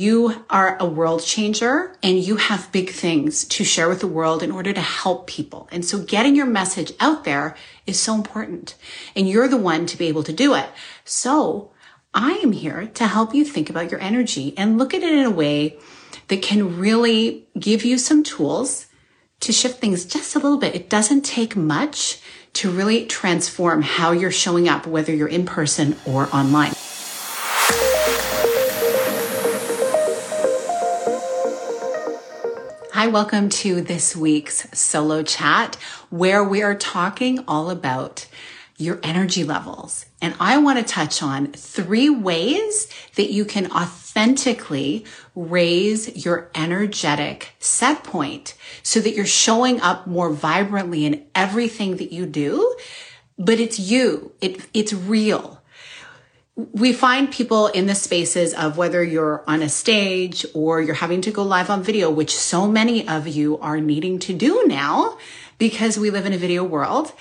You are a world changer and you have big things to share with the world in order to help people. And so getting your message out there is so important. And you're the one to be able to do it. So I am here to help you think about your energy and look at it in a way that can really give you some tools to shift things just a little bit. It doesn't take much to really transform how you're showing up, whether you're in person or online. Hi, welcome to this week's solo chat where we are talking all about your energy levels. And I want to touch on three ways that you can authentically raise your energetic set point so that you're showing up more vibrantly in everything that you do. But it's you. It, it's real we find people in the spaces of whether you're on a stage or you're having to go live on video, which so many of you are needing to do now because we live in a video world.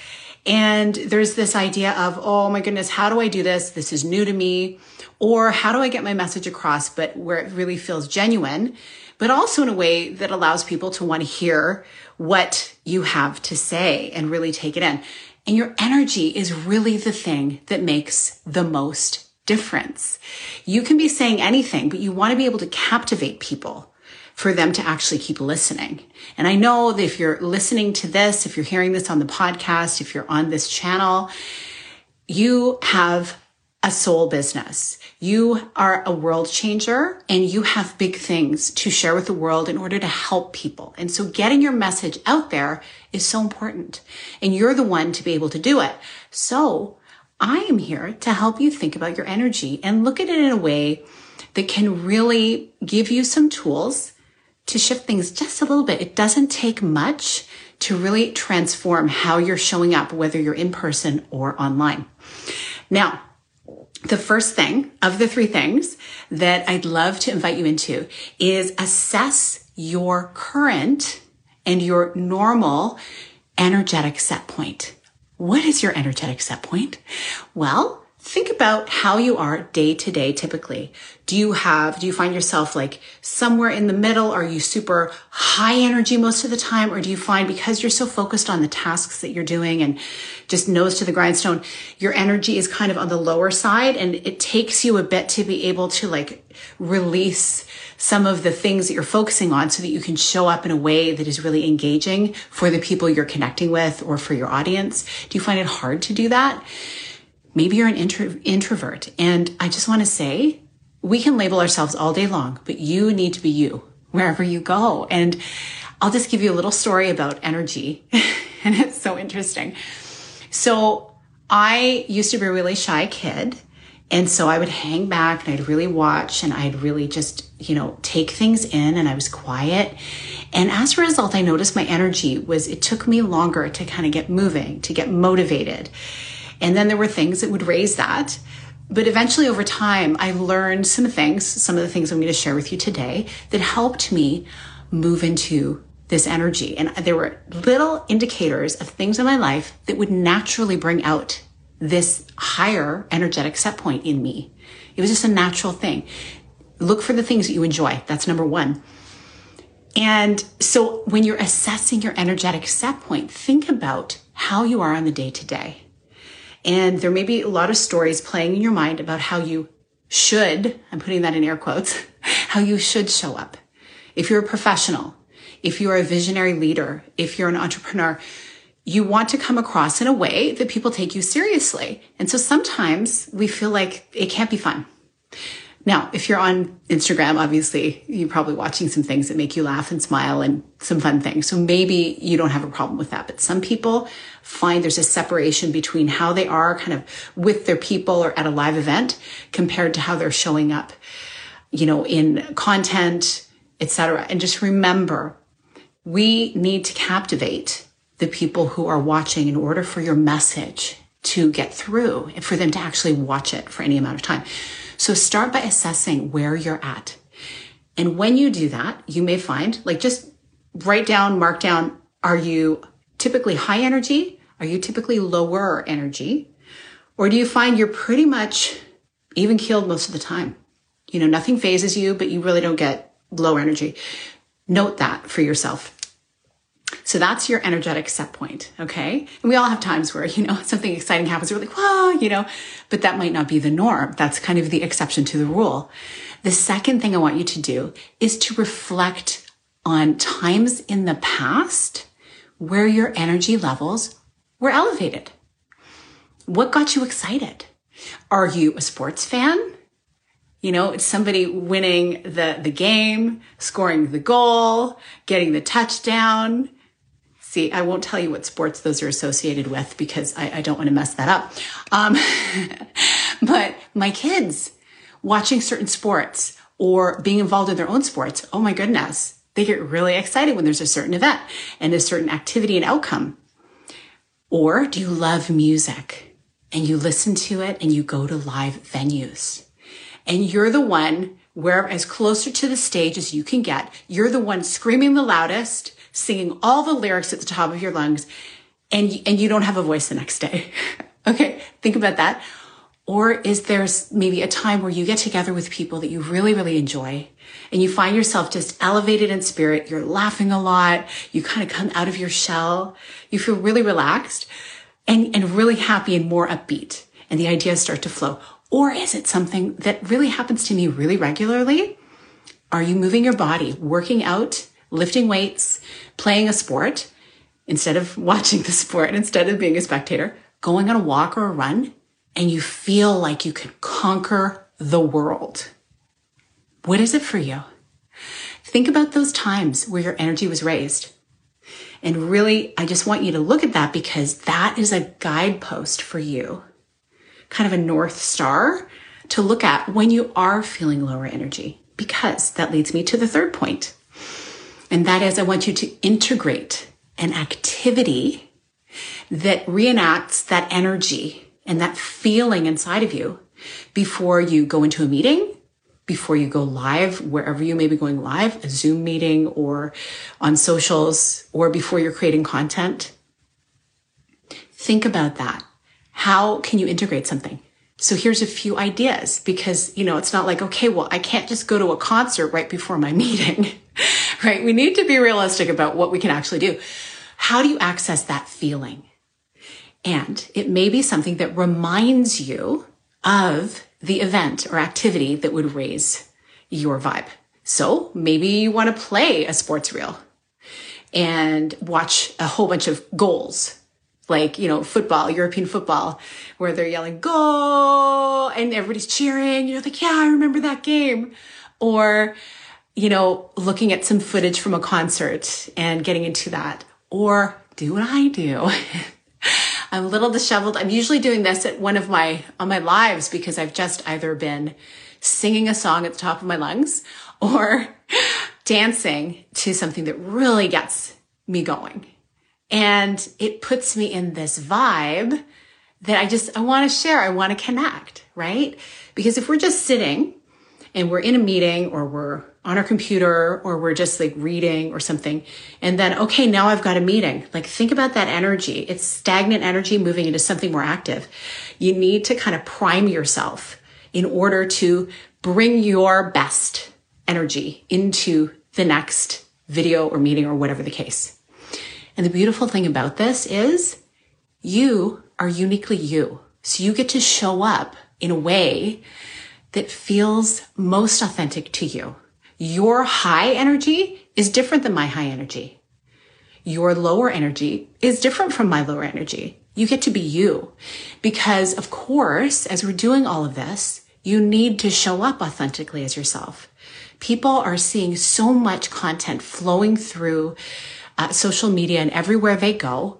And there's this idea of, oh my goodness, how do I do this? This is new to me. Or how do I get my message across, but where it really feels genuine, but also in a way that allows people to want to hear what you have to say and really take it in. And your energy is really the thing that makes the most difference. You can be saying anything, but you want to be able to captivate people for them to actually keep listening. And I know that if you're listening to this, if you're hearing this on the podcast, if you're on this channel, you have a soul business. You are a world changer and you have big things to share with the world in order to help people. And so getting your message out there is so important. And you're the one to be able to do it. So I am here to help you think about your energy and look at it in a way that can really give you some tools to shift things just a little bit. It doesn't take much to really transform how you're showing up, whether you're in person or online. Now, the first thing of the three things that I'd love to invite you into is assess your current and your normal energetic set point. What is your energetic set point? Well, think about how you are day to day typically. Do you have, do you find yourself like somewhere in the middle? Are you super high energy most of the time? Or do you find because you're so focused on the tasks that you're doing and just nose to the grindstone, your energy is kind of on the lower side and it takes you a bit to be able to like release some of the things that you're focusing on so that you can show up in a way that is really engaging for the people you're connecting with or for your audience? Do you find it hard to do that? Maybe you're an intro- introvert. And I just want to say, we can label ourselves all day long, but you need to be you wherever you go. And I'll just give you a little story about energy. and it's so interesting. So I used to be a really shy kid and so I would hang back and I'd really watch and I'd really just, you know, take things in and I was quiet. And as a result, I noticed my energy was, it took me longer to kind of get moving, to get motivated. And then there were things that would raise that. But eventually over time, I learned some things, some of the things I'm going to share with you today that helped me move into this energy. And there were little indicators of things in my life that would naturally bring out this higher energetic set point in me. It was just a natural thing. Look for the things that you enjoy. That's number one. And so when you're assessing your energetic set point, think about how you are on the day to day. And there may be a lot of stories playing in your mind about how you should, I'm putting that in air quotes, how you should show up. If you're a professional, if you're a visionary leader, if you're an entrepreneur, you want to come across in a way that people take you seriously. And so sometimes we feel like it can't be fun. Now, if you're on Instagram, obviously you're probably watching some things that make you laugh and smile and some fun things. So maybe you don't have a problem with that. But some people find there's a separation between how they are kind of with their people or at a live event compared to how they're showing up, you know, in content, etc. And just remember, we need to captivate the people who are watching in order for your message to get through and for them to actually watch it for any amount of time. So start by assessing where you're at. And when you do that, you may find like just write down, mark down, are you typically high energy? Are you typically lower energy? Or do you find you're pretty much even keeled most of the time? You know, nothing phases you, but you really don't get low energy. Note that for yourself. So that's your energetic set point. Okay. And we all have times where, you know, something exciting happens. We're like, whoa, you know, but that might not be the norm. That's kind of the exception to the rule. The second thing I want you to do is to reflect on times in the past where your energy levels were elevated. What got you excited? Are you a sports fan? You know, it's somebody winning the, the game, scoring the goal, getting the touchdown. See, I won't tell you what sports those are associated with because I, I don't want to mess that up. Um, but my kids watching certain sports or being involved in their own sports, oh my goodness, they get really excited when there's a certain event and a certain activity and outcome. Or do you love music and you listen to it and you go to live venues and you're the one where as closer to the stage as you can get, you're the one screaming the loudest, singing all the lyrics at the top of your lungs and, and you don't have a voice the next day. okay. Think about that. Or is there maybe a time where you get together with people that you really, really enjoy and you find yourself just elevated in spirit? You're laughing a lot. You kind of come out of your shell. You feel really relaxed and, and really happy and more upbeat. And the ideas start to flow. Or is it something that really happens to me really regularly? Are you moving your body, working out, lifting weights, playing a sport instead of watching the sport, instead of being a spectator, going on a walk or a run? and you feel like you can conquer the world. What is it for you? Think about those times where your energy was raised. And really, I just want you to look at that because that is a guidepost for you, kind of a North Star to look at when you are feeling lower energy. Because that leads me to the third point. And that is I want you to integrate an activity that reenacts that energy and that feeling inside of you before you go into a meeting, before you go live, wherever you may be going live, a Zoom meeting or on socials, or before you're creating content. Think about that. How can you integrate something? So here's a few ideas because, you know, it's not like, okay, well, I can't just go to a concert right before my meeting, right? We need to be realistic about what we can actually do. How do you access that feeling? And it may be something that reminds you of the event or activity that would raise your vibe. So maybe you want to play a sports reel and watch a whole bunch of goals, like, you know, football, European football, where they're yelling, go, and everybody's cheering. You're like, yeah, I remember that game. Or, you know, looking at some footage from a concert and getting into that. Or do what I do I'm a little disheveled. I'm usually doing this at one of my, on my lives because I've just either been singing a song at the top of my lungs or dancing to something that really gets me going. And it puts me in this vibe that I just, I want to share. I want to connect, right? Because if we're just sitting and we're in a meeting or we're on our computer or we're just like reading or something. And then, okay, now I've got a meeting. Like think about that energy. It's stagnant energy moving into something more active. You need to kind of prime yourself in order to bring your best energy into the next video or meeting or whatever the case. And the beautiful thing about this is you are uniquely you. So you get to show up in a way that feels most authentic to you. Your high energy is different than my high energy. Your lower energy is different from my lower energy. You get to be you because of course, as we're doing all of this, you need to show up authentically as yourself. People are seeing so much content flowing through uh, social media and everywhere they go.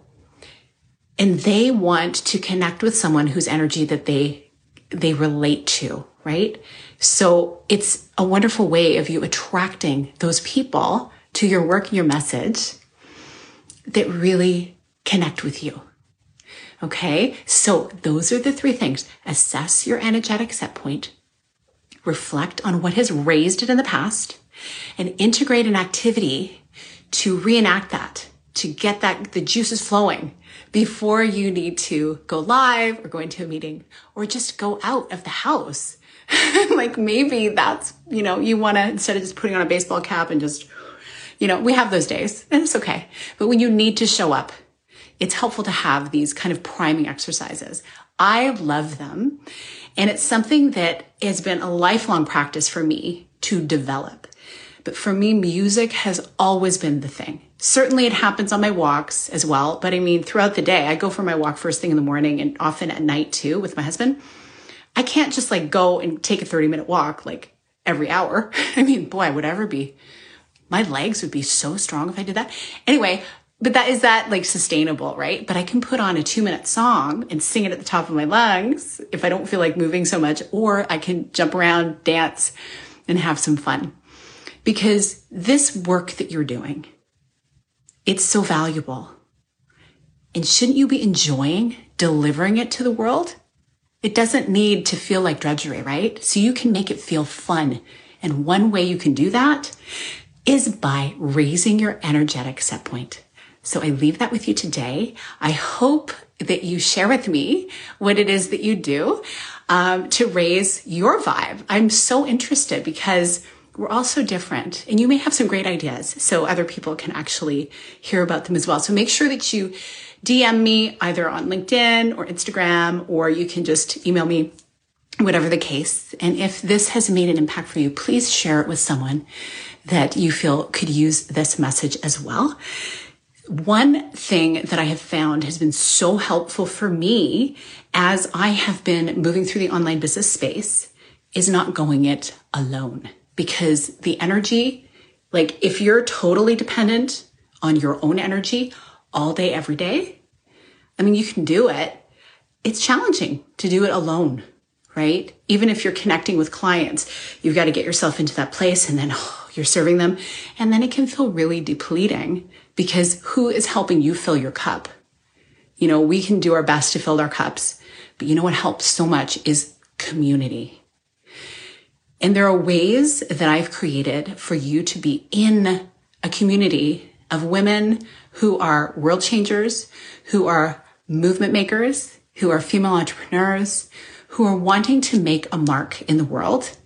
And they want to connect with someone whose energy that they, they relate to, right? So it's a wonderful way of you attracting those people to your work and your message that really connect with you. Okay. So those are the three things. Assess your energetic set point, reflect on what has raised it in the past and integrate an activity to reenact that, to get that, the juices flowing before you need to go live or go into a meeting or just go out of the house like maybe that's, you know, you want to, instead of just putting on a baseball cap and just, you know, we have those days and it's okay. But when you need to show up, it's helpful to have these kind of priming exercises. I love them. And it's something that has been a lifelong practice for me to develop. But for me, music has always been the thing. Certainly it happens on my walks as well. But I mean, throughout the day, I go for my walk first thing in the morning and often at night too with my husband. I can't just like go and take a 30 minute walk like every hour. I mean, boy, would ever be, my legs would be so strong if I did that. Anyway, but that is that like sustainable, right? But I can put on a two minute song and sing it at the top of my lungs if I don't feel like moving so much, or I can jump around, dance, and have some fun. Because this work that you're doing, it's so valuable. And shouldn't you be enjoying delivering it to the world? It doesn't need to feel like drudgery, right? So you can make it feel fun. And one way you can do that is by raising your energetic set point. So I leave that with you today. I hope that you share with me what it is that you do um, to raise your vibe. I'm so interested because we're all so different and you may have some great ideas so other people can actually hear about them as well. So make sure that you DM me either on LinkedIn or Instagram, or you can just email me, whatever the case. And if this has made an impact for you, please share it with someone that you feel could use this message as well. One thing that I have found has been so helpful for me as I have been moving through the online business space is not going it alone because the energy, like if you're totally dependent on your own energy, all day, every day. I mean, you can do it. It's challenging to do it alone, right? Even if you're connecting with clients, you've got to get yourself into that place and then oh, you're serving them. And then it can feel really depleting because who is helping you fill your cup? You know, we can do our best to fill our cups, but you know what helps so much is community. And there are ways that I've created for you to be in a community of women who are world changers, who are movement makers, who are female entrepreneurs, who are wanting to make a mark in the world.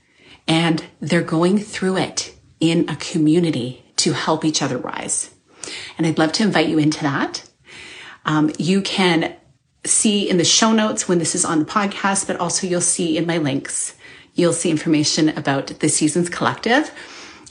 And they're going through it in a community to help each other rise. And I'd love to invite you into that. Um, you can see in the show notes when this is on the podcast, but also you'll see in my links, you'll see information about the Seasons Collective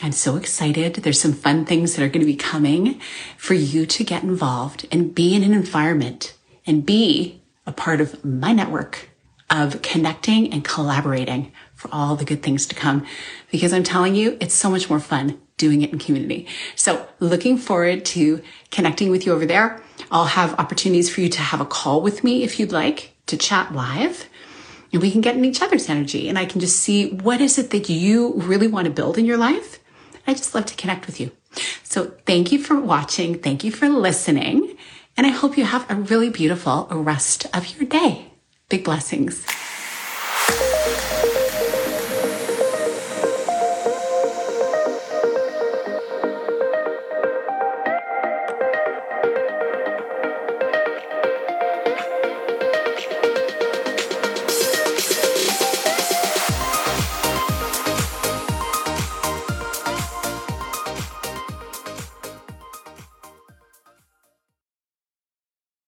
I'm so excited. There's some fun things that are going to be coming for you to get involved and be in an environment and be a part of my network of connecting and collaborating for all the good things to come. Because I'm telling you, it's so much more fun doing it in community. So looking forward to connecting with you over there. I'll have opportunities for you to have a call with me if you'd like to chat live and we can get in each other's energy and I can just see what is it that you really want to build in your life I just love to connect with you. So thank you for watching. Thank you for listening. And I hope you have a really beautiful rest of your day. Big blessings.